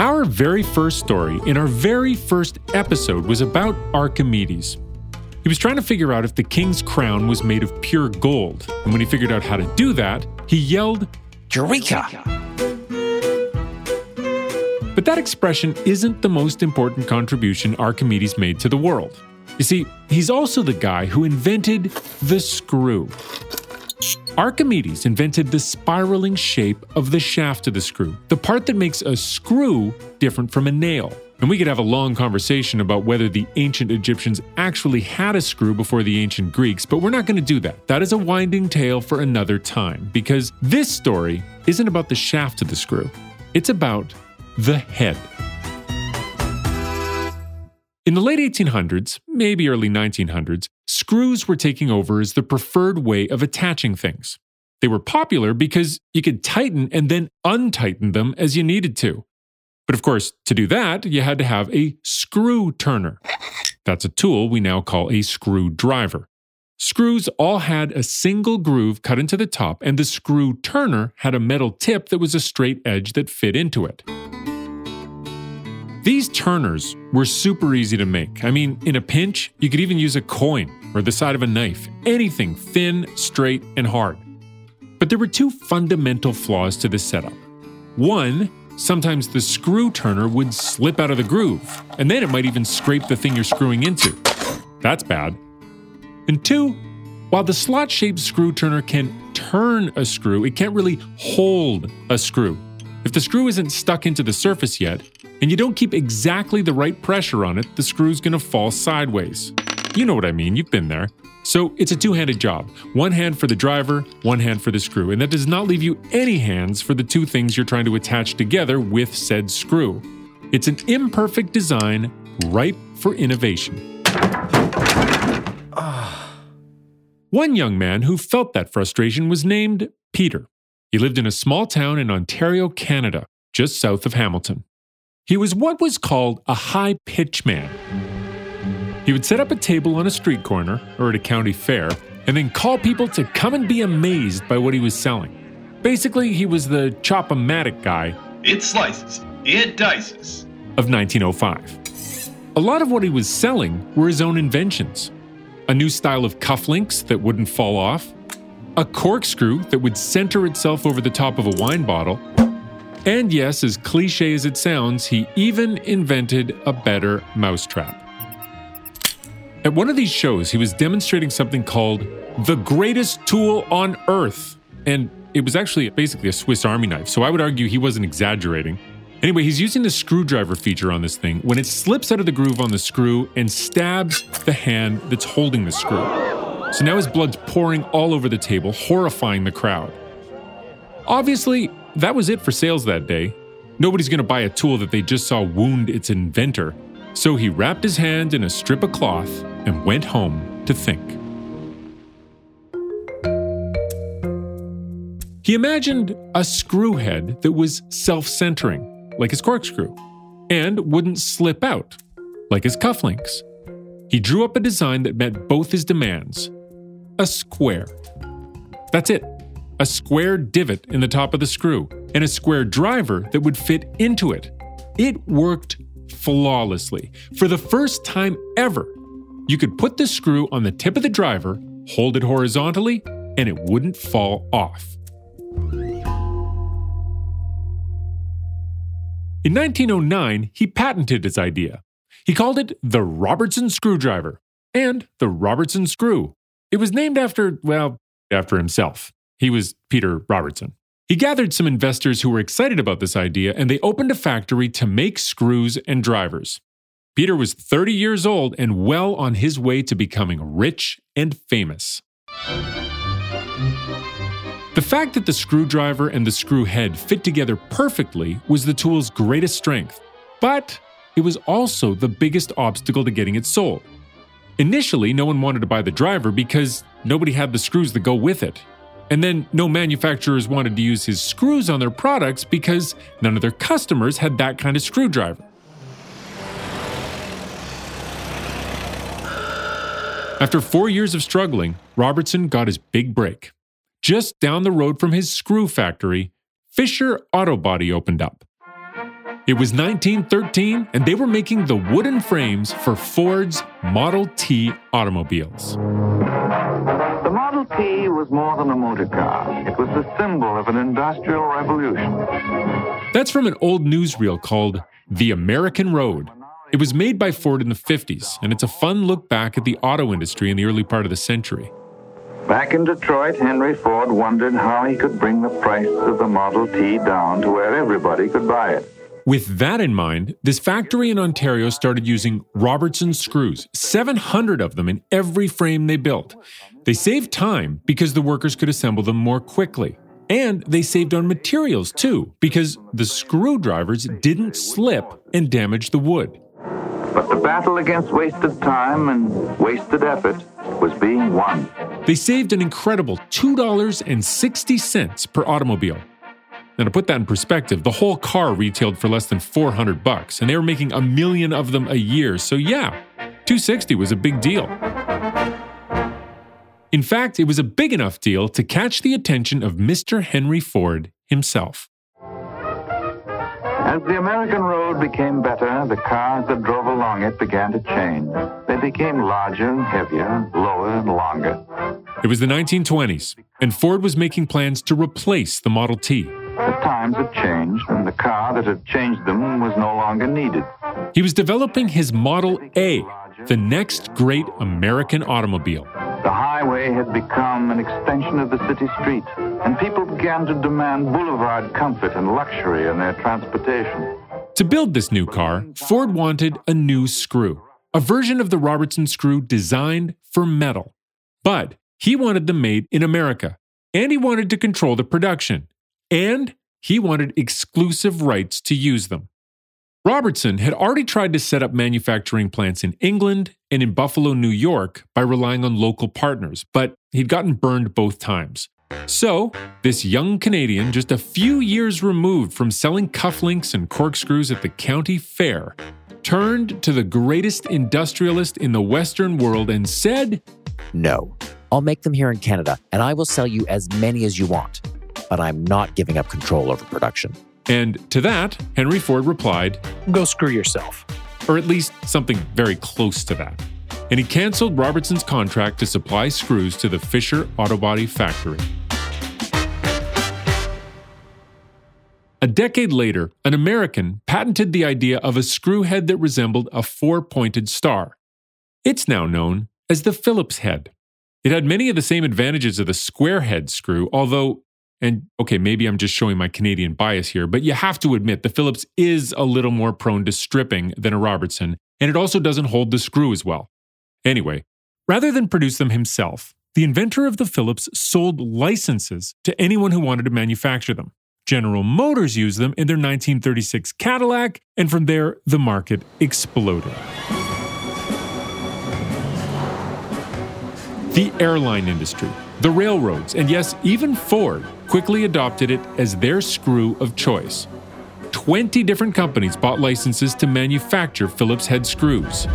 Our very first story in our very first episode was about Archimedes. He was trying to figure out if the king's crown was made of pure gold, and when he figured out how to do that, he yelled, Eureka! But that expression isn't the most important contribution Archimedes made to the world. You see, he's also the guy who invented the screw. Archimedes invented the spiraling shape of the shaft of the screw, the part that makes a screw different from a nail. And we could have a long conversation about whether the ancient Egyptians actually had a screw before the ancient Greeks, but we're not going to do that. That is a winding tale for another time, because this story isn't about the shaft of the screw, it's about the head. In the late 1800s, maybe early 1900s, screws were taking over as the preferred way of attaching things. They were popular because you could tighten and then untighten them as you needed to. But of course, to do that, you had to have a screw turner. That's a tool we now call a screwdriver. Screws all had a single groove cut into the top, and the screw turner had a metal tip that was a straight edge that fit into it. These turners were super easy to make. I mean, in a pinch, you could even use a coin or the side of a knife, anything thin, straight, and hard. But there were two fundamental flaws to this setup. One, sometimes the screw turner would slip out of the groove, and then it might even scrape the thing you're screwing into. That's bad. And two, while the slot shaped screw turner can turn a screw, it can't really hold a screw. If the screw isn't stuck into the surface yet, and you don't keep exactly the right pressure on it, the screw's gonna fall sideways. You know what I mean, you've been there. So it's a two handed job one hand for the driver, one hand for the screw, and that does not leave you any hands for the two things you're trying to attach together with said screw. It's an imperfect design ripe for innovation. One young man who felt that frustration was named Peter. He lived in a small town in Ontario, Canada, just south of Hamilton. He was what was called a high pitch man. He would set up a table on a street corner or at a county fair and then call people to come and be amazed by what he was selling. Basically, he was the chop-o-matic guy It slices. It dices. of 1905. A lot of what he was selling were his own inventions. A new style of cufflinks that wouldn't fall off, a corkscrew that would center itself over the top of a wine bottle, and yes, as cliche as it sounds, he even invented a better mousetrap. At one of these shows, he was demonstrating something called the greatest tool on earth. And it was actually basically a Swiss Army knife, so I would argue he wasn't exaggerating. Anyway, he's using the screwdriver feature on this thing when it slips out of the groove on the screw and stabs the hand that's holding the screw. So now his blood's pouring all over the table, horrifying the crowd. Obviously, that was it for sales that day. Nobody's going to buy a tool that they just saw wound its inventor. So he wrapped his hand in a strip of cloth and went home to think. He imagined a screw head that was self centering, like his corkscrew, and wouldn't slip out, like his cufflinks. He drew up a design that met both his demands a square. That's it a square divot in the top of the screw, and a square driver that would fit into it. It worked flawlessly. For the first time ever, you could put the screw on the tip of the driver, hold it horizontally, and it wouldn't fall off. In 1909, he patented his idea. He called it the Robertson screwdriver and the Robertson screw. It was named after, well, after himself. He was Peter Robertson. He gathered some investors who were excited about this idea and they opened a factory to make screws and drivers. Peter was 30 years old and well on his way to becoming rich and famous. The fact that the screwdriver and the screw head fit together perfectly was the tool's greatest strength, but it was also the biggest obstacle to getting it sold. Initially, no one wanted to buy the driver because nobody had the screws that go with it. And then no manufacturers wanted to use his screws on their products because none of their customers had that kind of screwdriver. After four years of struggling, Robertson got his big break. Just down the road from his screw factory, Fisher Auto Body opened up. It was 1913, and they were making the wooden frames for Ford's Model T automobiles. The T was more than a motor car. It was the symbol of an industrial revolution. That's from an old newsreel called The American Road. It was made by Ford in the 50s, and it's a fun look back at the auto industry in the early part of the century. Back in Detroit, Henry Ford wondered how he could bring the price of the Model T down to where everybody could buy it. With that in mind, this factory in Ontario started using Robertson screws, 700 of them in every frame they built. They saved time because the workers could assemble them more quickly. And they saved on materials too, because the screwdrivers didn't slip and damage the wood. But the battle against wasted time and wasted effort was being won. They saved an incredible $2.60 per automobile. Now to put that in perspective, the whole car retailed for less than 400 bucks and they were making a million of them a year. So yeah, 260 was a big deal. In fact, it was a big enough deal to catch the attention of Mr. Henry Ford himself. As the American road became better, the cars that drove along it began to change. They became larger and heavier, lower and longer. It was the 1920s, and Ford was making plans to replace the Model T. The times had changed, and the car that had changed them was no longer needed. He was developing his Model A, the next great American automobile. The highway had become an extension of the city street, and people began to demand boulevard comfort and luxury in their transportation. To build this new car, Ford wanted a new screw, a version of the Robertson screw designed for metal. But he wanted them made in America, and he wanted to control the production, and he wanted exclusive rights to use them. Robertson had already tried to set up manufacturing plants in England and in Buffalo, New York by relying on local partners, but he'd gotten burned both times. So, this young Canadian, just a few years removed from selling cufflinks and corkscrews at the county fair, turned to the greatest industrialist in the Western world and said, No, I'll make them here in Canada and I will sell you as many as you want, but I'm not giving up control over production. And to that, Henry Ford replied, Go screw yourself. Or at least something very close to that. And he canceled Robertson's contract to supply screws to the Fisher Autobody factory. A decade later, an American patented the idea of a screw head that resembled a four pointed star. It's now known as the Phillips head. It had many of the same advantages of the square head screw, although, and okay, maybe I'm just showing my Canadian bias here, but you have to admit the Phillips is a little more prone to stripping than a Robertson, and it also doesn't hold the screw as well. Anyway, rather than produce them himself, the inventor of the Phillips sold licenses to anyone who wanted to manufacture them. General Motors used them in their 1936 Cadillac, and from there, the market exploded. The airline industry, the railroads, and yes, even Ford quickly adopted it as their screw of choice. 20 different companies bought licenses to manufacture Phillips head screws.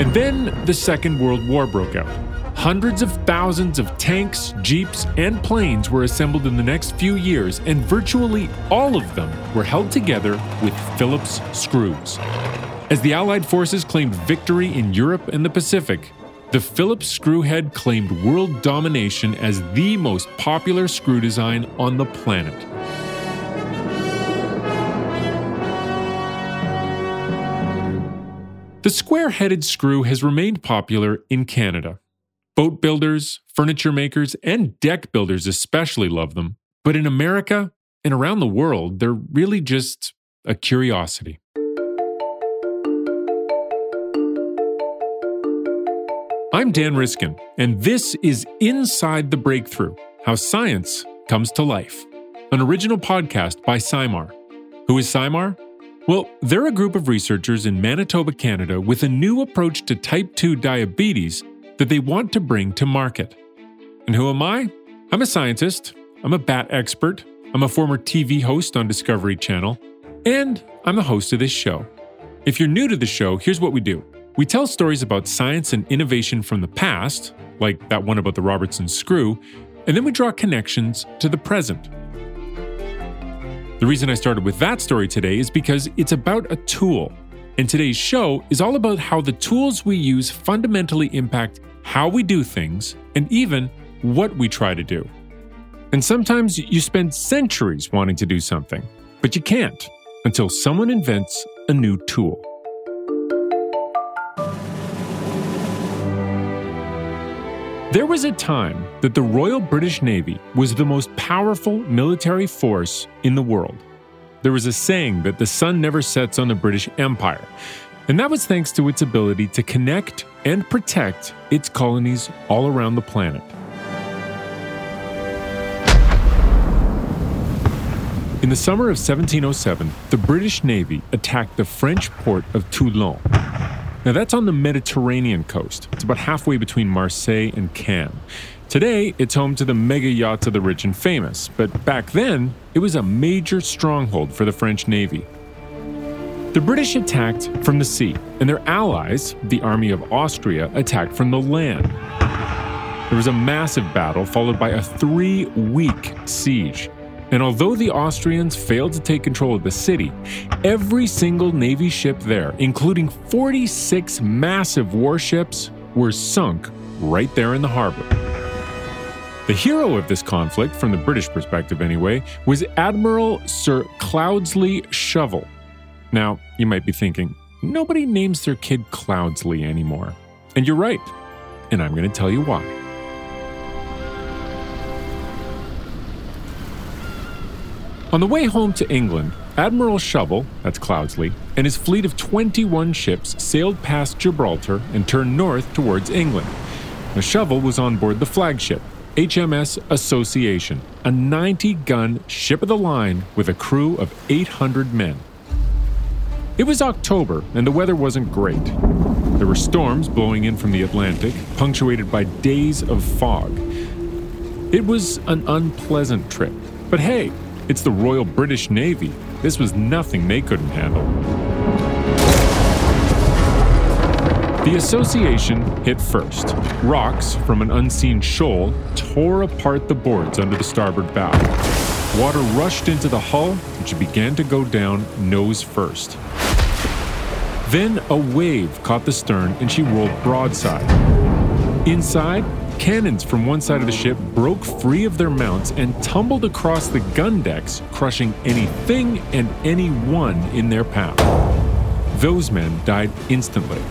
And then the Second World War broke out. Hundreds of thousands of tanks, jeeps, and planes were assembled in the next few years, and virtually all of them were held together with Phillips screws. As the Allied forces claimed victory in Europe and the Pacific, the Phillips screwhead claimed world domination as the most popular screw design on the planet. The square headed screw has remained popular in Canada. Boat builders, furniture makers, and deck builders especially love them. But in America and around the world, they're really just a curiosity. I'm Dan Riskin, and this is Inside the Breakthrough How Science Comes to Life, an original podcast by SciMar. Who is SciMar? Well, they're a group of researchers in Manitoba, Canada, with a new approach to type 2 diabetes that they want to bring to market. And who am I? I'm a scientist, I'm a bat expert, I'm a former TV host on Discovery Channel, and I'm the host of this show. If you're new to the show, here's what we do we tell stories about science and innovation from the past, like that one about the Robertson screw, and then we draw connections to the present. The reason I started with that story today is because it's about a tool. And today's show is all about how the tools we use fundamentally impact how we do things and even what we try to do. And sometimes you spend centuries wanting to do something, but you can't until someone invents a new tool. There was a time that the Royal British Navy was the most powerful military force in the world. There was a saying that the sun never sets on the British Empire, and that was thanks to its ability to connect and protect its colonies all around the planet. In the summer of 1707, the British Navy attacked the French port of Toulon. Now, that's on the Mediterranean coast. It's about halfway between Marseille and Cannes. Today, it's home to the mega yachts of the rich and famous, but back then, it was a major stronghold for the French Navy. The British attacked from the sea, and their allies, the Army of Austria, attacked from the land. There was a massive battle followed by a three week siege. And although the Austrians failed to take control of the city, every single Navy ship there, including 46 massive warships, were sunk right there in the harbor. The hero of this conflict, from the British perspective anyway, was Admiral Sir Cloudesley Shovel. Now, you might be thinking, nobody names their kid Cloudesley anymore. And you're right. And I'm going to tell you why. On the way home to England, Admiral Shovel, that's Cloudesley, and his fleet of 21 ships sailed past Gibraltar and turned north towards England. Shovel was on board the flagship, HMS Association, a 90 gun ship of the line with a crew of 800 men. It was October and the weather wasn't great. There were storms blowing in from the Atlantic, punctuated by days of fog. It was an unpleasant trip, but hey, it's the Royal British Navy. This was nothing they couldn't handle. The association hit first. Rocks from an unseen shoal tore apart the boards under the starboard bow. Water rushed into the hull, and she began to go down nose first. Then a wave caught the stern and she rolled broadside. Inside, Cannons from one side of the ship broke free of their mounts and tumbled across the gun decks, crushing anything and anyone in their path. Those men died instantly.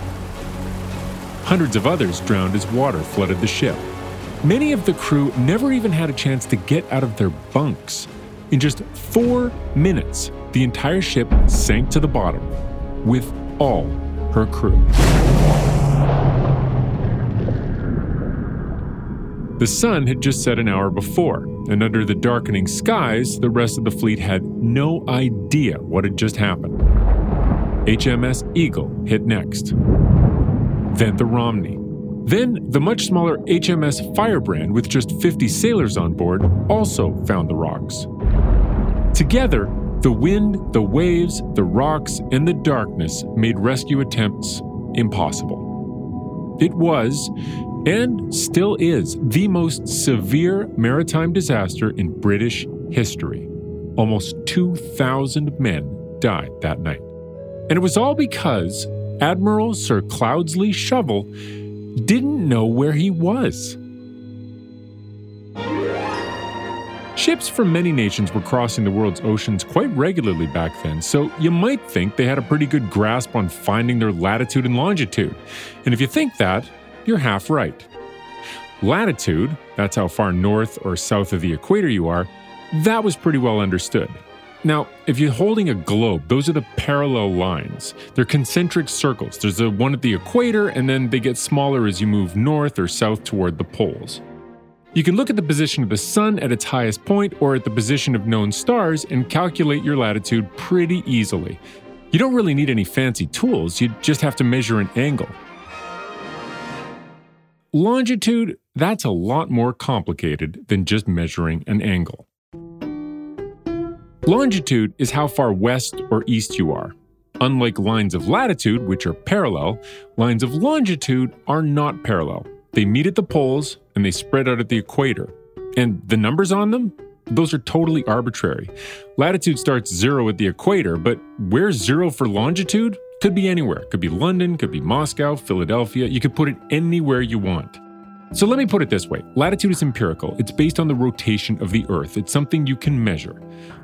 Hundreds of others drowned as water flooded the ship. Many of the crew never even had a chance to get out of their bunks. In just four minutes, the entire ship sank to the bottom with all her crew. The sun had just set an hour before, and under the darkening skies, the rest of the fleet had no idea what had just happened. HMS Eagle hit next. Then the Romney. Then the much smaller HMS Firebrand, with just 50 sailors on board, also found the rocks. Together, the wind, the waves, the rocks, and the darkness made rescue attempts impossible. It was, and still is the most severe maritime disaster in British history. Almost 2,000 men died that night. And it was all because Admiral Sir Cloudesley Shovel didn't know where he was. Ships from many nations were crossing the world's oceans quite regularly back then, so you might think they had a pretty good grasp on finding their latitude and longitude. And if you think that, you're half right. Latitude, that's how far north or south of the equator you are, that was pretty well understood. Now, if you're holding a globe, those are the parallel lines. They're concentric circles. There's a one at the equator, and then they get smaller as you move north or south toward the poles. You can look at the position of the sun at its highest point or at the position of known stars and calculate your latitude pretty easily. You don't really need any fancy tools, you just have to measure an angle. Longitude, that's a lot more complicated than just measuring an angle. Longitude is how far west or east you are. Unlike lines of latitude, which are parallel, lines of longitude are not parallel. They meet at the poles and they spread out at the equator. And the numbers on them? those are totally arbitrary. Latitude starts zero at the equator, but where's zero for longitude? Could be anywhere. Could be London, could be Moscow, Philadelphia. You could put it anywhere you want. So let me put it this way latitude is empirical, it's based on the rotation of the Earth, it's something you can measure.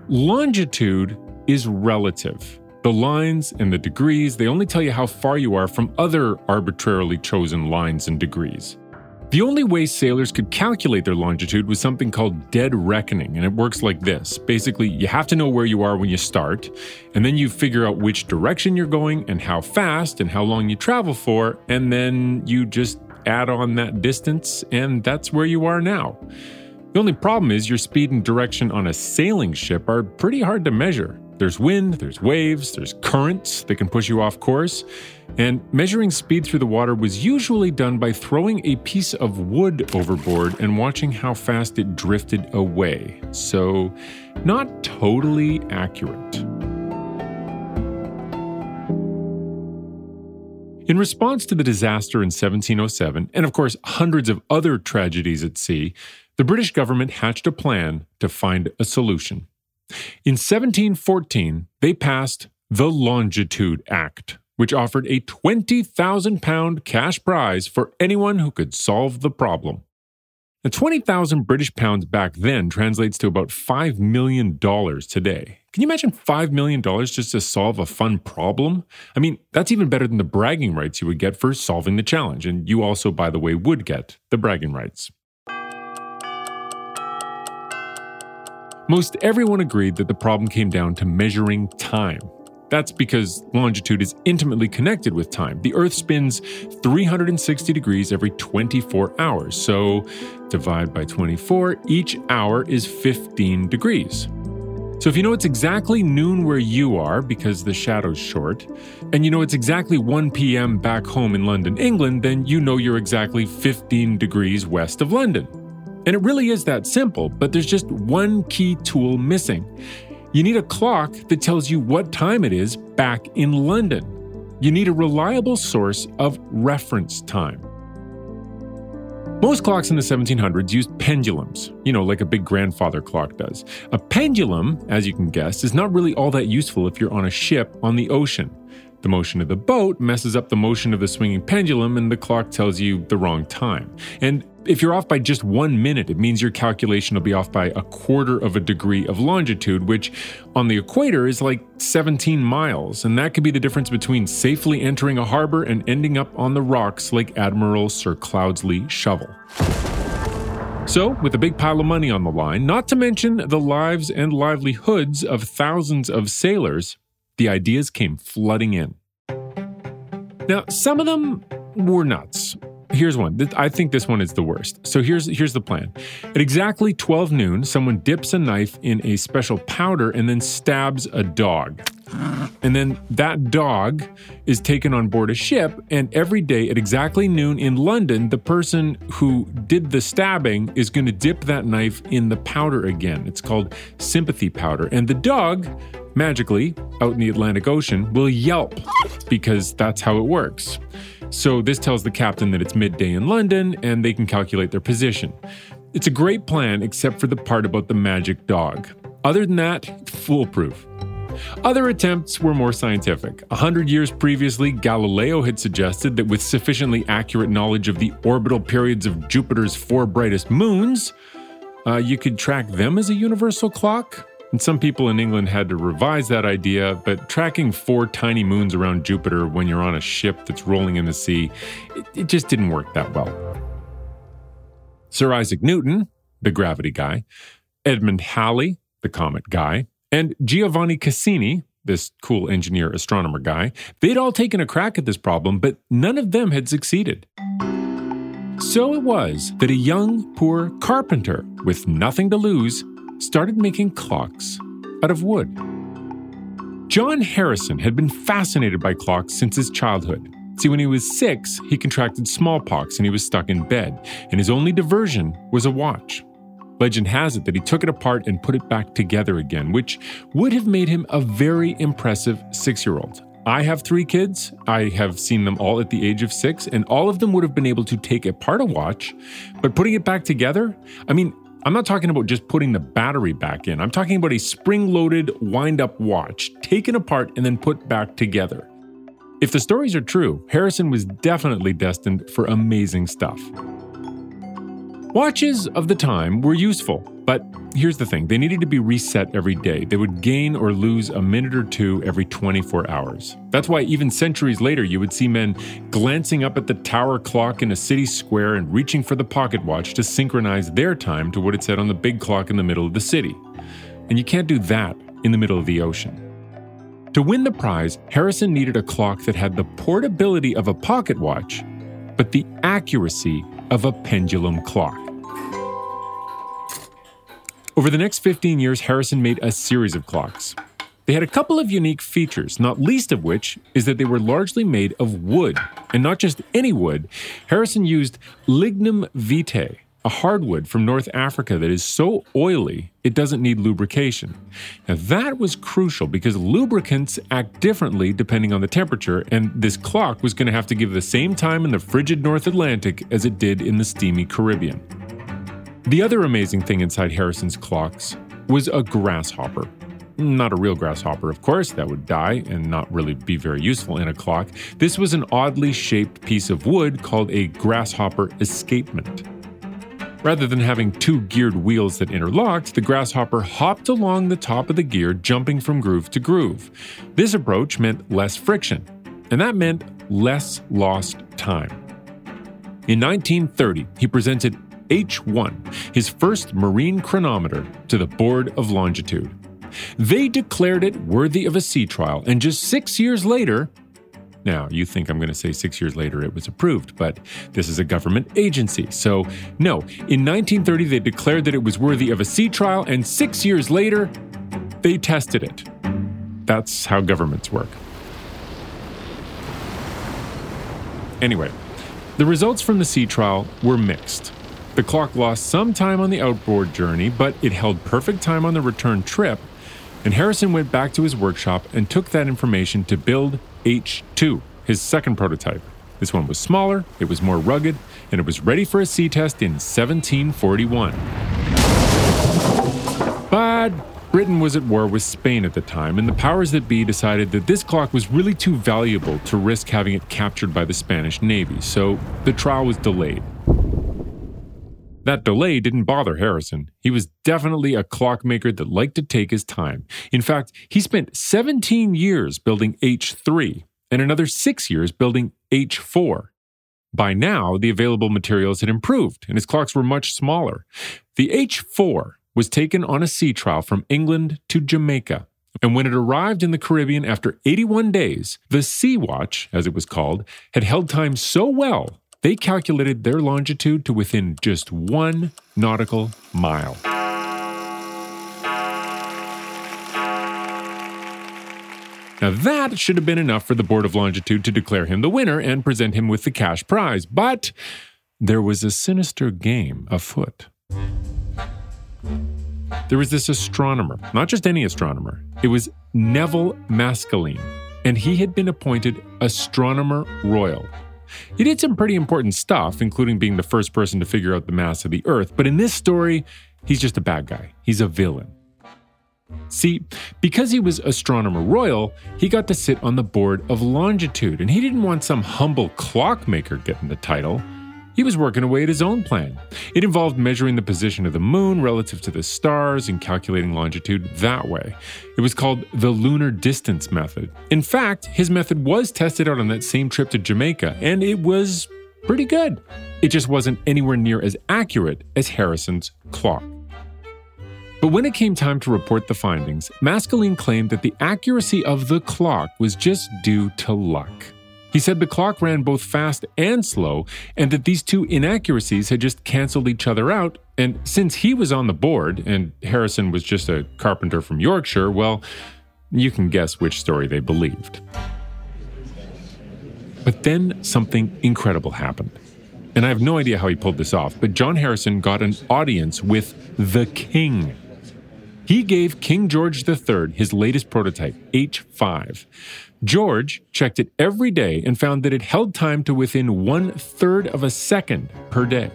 Longitude is relative. The lines and the degrees, they only tell you how far you are from other arbitrarily chosen lines and degrees. The only way sailors could calculate their longitude was something called dead reckoning, and it works like this. Basically, you have to know where you are when you start, and then you figure out which direction you're going and how fast and how long you travel for, and then you just add on that distance, and that's where you are now. The only problem is your speed and direction on a sailing ship are pretty hard to measure. There's wind, there's waves, there's currents that can push you off course. And measuring speed through the water was usually done by throwing a piece of wood overboard and watching how fast it drifted away. So, not totally accurate. In response to the disaster in 1707, and of course hundreds of other tragedies at sea, the British government hatched a plan to find a solution. In 1714, they passed the Longitude Act, which offered a 20,000 pound cash prize for anyone who could solve the problem. Now, 20,000 British pounds back then translates to about $5 million today. Can you imagine $5 million just to solve a fun problem? I mean, that's even better than the bragging rights you would get for solving the challenge. And you also, by the way, would get the bragging rights. Most everyone agreed that the problem came down to measuring time. That's because longitude is intimately connected with time. The Earth spins 360 degrees every 24 hours. So divide by 24, each hour is 15 degrees. So if you know it's exactly noon where you are because the shadow's short, and you know it's exactly 1 p.m. back home in London, England, then you know you're exactly 15 degrees west of London. And it really is that simple, but there's just one key tool missing. You need a clock that tells you what time it is back in London. You need a reliable source of reference time. Most clocks in the 1700s used pendulums, you know, like a big grandfather clock does. A pendulum, as you can guess, is not really all that useful if you're on a ship on the ocean. The motion of the boat messes up the motion of the swinging pendulum, and the clock tells you the wrong time. And if you're off by just one minute, it means your calculation will be off by a quarter of a degree of longitude, which on the equator is like 17 miles. And that could be the difference between safely entering a harbor and ending up on the rocks like Admiral Sir Cloudesley Shovel. So, with a big pile of money on the line, not to mention the lives and livelihoods of thousands of sailors, the ideas came flooding in. Now, some of them were nuts. Here's one. I think this one is the worst. So here's here's the plan. At exactly 12 noon, someone dips a knife in a special powder and then stabs a dog. And then that dog is taken on board a ship, and every day at exactly noon in London, the person who did the stabbing is going to dip that knife in the powder again. It's called sympathy powder. And the dog magically, out in the Atlantic Ocean, will yelp because that's how it works. So this tells the captain that it's midday in London and they can calculate their position. It's a great plan, except for the part about the magic dog. Other than that, foolproof. Other attempts were more scientific. A hundred years previously, Galileo had suggested that with sufficiently accurate knowledge of the orbital periods of Jupiter's four brightest moons, uh, you could track them as a universal clock. And some people in England had to revise that idea, but tracking four tiny moons around Jupiter when you're on a ship that's rolling in the sea, it, it just didn't work that well. Sir Isaac Newton, the gravity guy, Edmund Halley, the comet guy, and Giovanni Cassini, this cool engineer astronomer guy, they'd all taken a crack at this problem, but none of them had succeeded. So it was that a young, poor carpenter with nothing to lose started making clocks out of wood. John Harrison had been fascinated by clocks since his childhood. See, when he was six, he contracted smallpox and he was stuck in bed, and his only diversion was a watch. Legend has it that he took it apart and put it back together again, which would have made him a very impressive six year old. I have three kids. I have seen them all at the age of six, and all of them would have been able to take apart a watch, but putting it back together, I mean, I'm not talking about just putting the battery back in. I'm talking about a spring loaded wind up watch taken apart and then put back together. If the stories are true, Harrison was definitely destined for amazing stuff. Watches of the time were useful, but here's the thing they needed to be reset every day. They would gain or lose a minute or two every 24 hours. That's why, even centuries later, you would see men glancing up at the tower clock in a city square and reaching for the pocket watch to synchronize their time to what it said on the big clock in the middle of the city. And you can't do that in the middle of the ocean. To win the prize, Harrison needed a clock that had the portability of a pocket watch, but the accuracy of a pendulum clock. Over the next 15 years, Harrison made a series of clocks. They had a couple of unique features, not least of which is that they were largely made of wood. And not just any wood, Harrison used lignum vitae, a hardwood from North Africa that is so oily it doesn't need lubrication. Now, that was crucial because lubricants act differently depending on the temperature, and this clock was going to have to give the same time in the frigid North Atlantic as it did in the steamy Caribbean. The other amazing thing inside Harrison's clocks was a grasshopper. Not a real grasshopper, of course, that would die and not really be very useful in a clock. This was an oddly shaped piece of wood called a grasshopper escapement. Rather than having two geared wheels that interlocked, the grasshopper hopped along the top of the gear, jumping from groove to groove. This approach meant less friction, and that meant less lost time. In 1930, he presented H1, his first marine chronometer, to the Board of Longitude. They declared it worthy of a sea trial, and just six years later, now, you think I'm going to say six years later it was approved, but this is a government agency. So, no, in 1930 they declared that it was worthy of a sea trial, and six years later, they tested it. That's how governments work. Anyway, the results from the sea trial were mixed. The clock lost some time on the outboard journey, but it held perfect time on the return trip, and Harrison went back to his workshop and took that information to build H2, his second prototype. This one was smaller, it was more rugged, and it was ready for a sea test in 1741. But Britain was at war with Spain at the time, and the powers that be decided that this clock was really too valuable to risk having it captured by the Spanish Navy, so the trial was delayed. That delay didn't bother Harrison. He was definitely a clockmaker that liked to take his time. In fact, he spent 17 years building H3 and another six years building H4. By now, the available materials had improved and his clocks were much smaller. The H4 was taken on a sea trial from England to Jamaica. And when it arrived in the Caribbean after 81 days, the Sea Watch, as it was called, had held time so well they calculated their longitude to within just one nautical mile. Now, that should have been enough for the Board of Longitude to declare him the winner and present him with the cash prize, but there was a sinister game afoot. There was this astronomer, not just any astronomer, it was Neville Maskelyne, and he had been appointed Astronomer Royal he did some pretty important stuff, including being the first person to figure out the mass of the Earth, but in this story, he's just a bad guy. He's a villain. See, because he was Astronomer Royal, he got to sit on the board of longitude, and he didn't want some humble clockmaker getting the title. He was working away at his own plan. It involved measuring the position of the moon relative to the stars and calculating longitude that way. It was called the lunar distance method. In fact, his method was tested out on that same trip to Jamaica, and it was pretty good. It just wasn't anywhere near as accurate as Harrison's clock. But when it came time to report the findings, Maskelyne claimed that the accuracy of the clock was just due to luck. He said the clock ran both fast and slow, and that these two inaccuracies had just canceled each other out. And since he was on the board and Harrison was just a carpenter from Yorkshire, well, you can guess which story they believed. But then something incredible happened. And I have no idea how he pulled this off, but John Harrison got an audience with the king. He gave King George III his latest prototype, H5. George checked it every day and found that it held time to within one third of a second per day.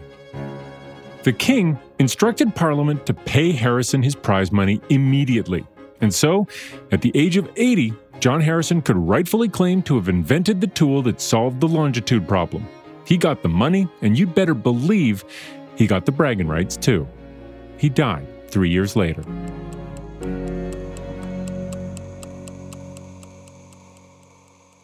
The king instructed Parliament to pay Harrison his prize money immediately. And so, at the age of 80, John Harrison could rightfully claim to have invented the tool that solved the longitude problem. He got the money, and you'd better believe he got the bragging rights too. He died three years later.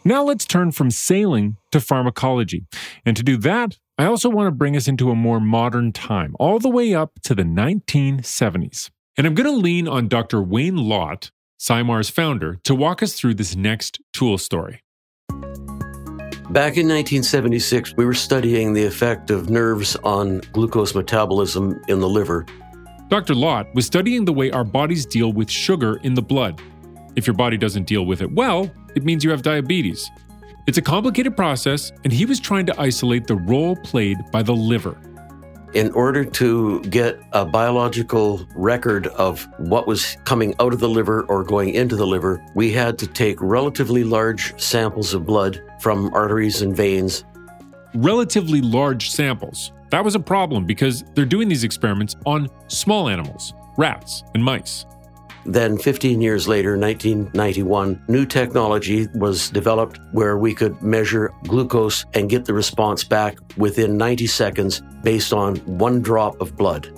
Now let's turn from sailing to pharmacology. And to do that, I also want to bring us into a more modern time, all the way up to the 1970s. And I'm going to lean on Dr. Wayne Lautt, SciMar's founder, to walk us through this next tool story. Back in 1976, we were studying the effect of nerves on glucose metabolism in the liver. Dr. Lautt was studying the way our bodies deal with sugar in the blood. If your body doesn't deal with it well, it means you have diabetes. It's a complicated process, and he was trying to isolate the role played by the liver. In order to get a biological record of what was coming out of the liver or going into the liver, we had to take relatively large samples of blood from arteries and veins. Relatively large samples. That was a problem because they're doing these experiments on small animals, rats and mice. Then, 15 years later, 1991, new technology was developed where we could measure glucose and get the response back within 90 seconds based on one drop of blood.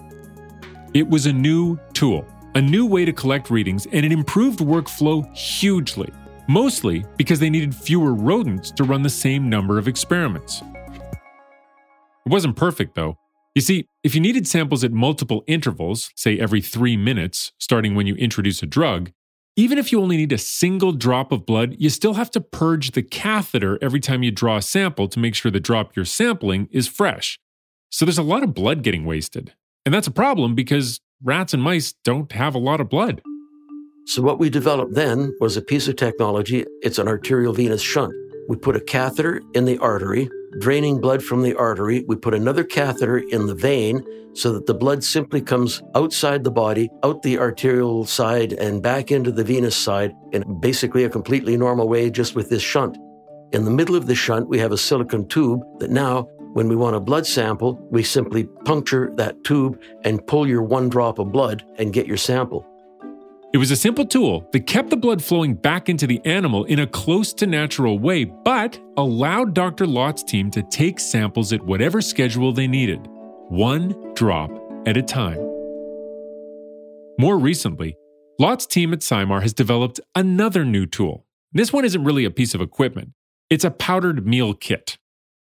It was a new tool, a new way to collect readings, and it improved workflow hugely, mostly because they needed fewer rodents to run the same number of experiments. It wasn't perfect, though. You see, if you needed samples at multiple intervals, say every three minutes, starting when you introduce a drug, even if you only need a single drop of blood, you still have to purge the catheter every time you draw a sample to make sure the drop you're sampling is fresh. So there's a lot of blood getting wasted. And that's a problem because rats and mice don't have a lot of blood. So, what we developed then was a piece of technology. It's an arterial venous shunt. We put a catheter in the artery, draining blood from the artery. We put another catheter in the vein so that the blood simply comes outside the body, out the arterial side, and back into the venous side in basically a completely normal way, just with this shunt. In the middle of the shunt, we have a silicon tube that now, when we want a blood sample, we simply puncture that tube and pull your one drop of blood and get your sample. It was a simple tool that kept the blood flowing back into the animal in a close to natural way, but allowed Dr. Lautt's team to take samples at whatever schedule they needed, one drop at a time. More recently, Lautt's team at SciMar has developed another new tool. This one isn't really a piece of equipment, it's a powdered meal kit.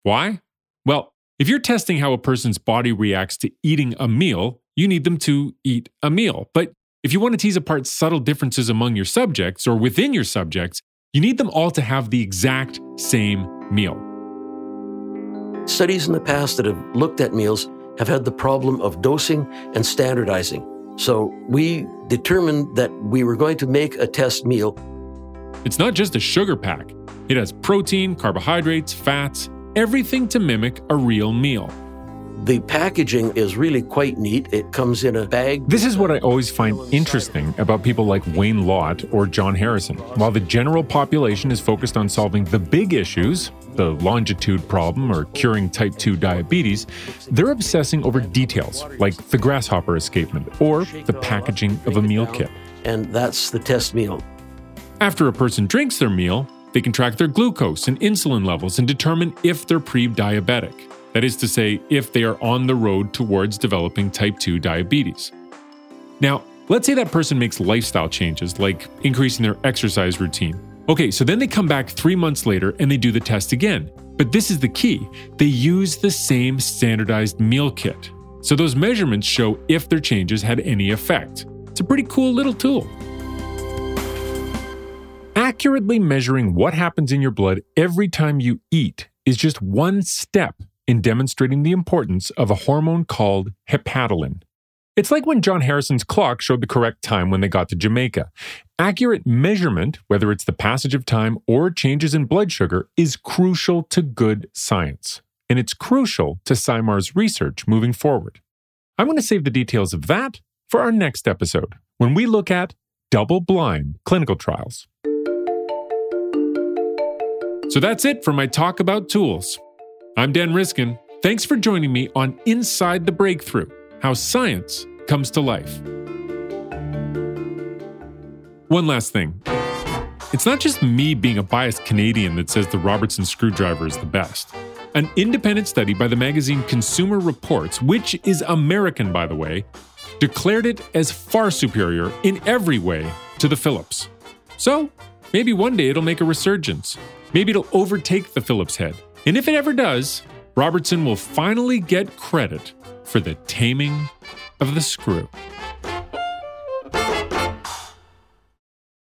Why? Well, if you're testing how a person's body reacts to eating a meal, you need them to eat a meal. But if you want to tease apart subtle differences among your subjects or within your subjects, you need them all to have the exact same meal. Studies in the past that have looked at meals have had the problem of dosing and standardizing. So we determined that we were going to make a test meal. It's not just a sugar pack, it has protein, carbohydrates, fats, everything to mimic a real meal. The packaging is really quite neat. It comes in a bag. This is what I always find interesting about people like Wayne Lautt or John Harrison. While the general population is focused on solving the big issues, the longitude problem or curing type 2 diabetes, they're obsessing over details like the grasshopper escapement or the packaging of a meal kit. And that's the test meal. After a person drinks their meal, they can track their glucose and insulin levels and determine if they're pre diabetic. That is to say, if they are on the road towards developing type 2 diabetes. Now, let's say that person makes lifestyle changes like increasing their exercise routine. Okay, so then they come back three months later and they do the test again. But this is the key they use the same standardized meal kit. So those measurements show if their changes had any effect. It's a pretty cool little tool. Accurately measuring what happens in your blood every time you eat is just one step in demonstrating the importance of a hormone called hepatalin. It's like when John Harrison's clock showed the correct time when they got to Jamaica. Accurate measurement, whether it's the passage of time or changes in blood sugar, is crucial to good science. And it's crucial to SciMar's research moving forward. I'm going to save the details of that for our next episode when we look at double blind clinical trials. So that's it for my talk about tools. I'm Dan Riskin. Thanks for joining me on Inside the Breakthrough. how science comes to life. One last thing. It's not just me being a biased Canadian that says the Robertson screwdriver is the best. An independent study by the magazine Consumer Reports, which is American by the way, declared it as far superior in every way to the Phillips. So, maybe one day it'll make a resurgence. Maybe it'll overtake the Phillips head. And if it ever does, Robertson will finally get credit for the taming of the screw.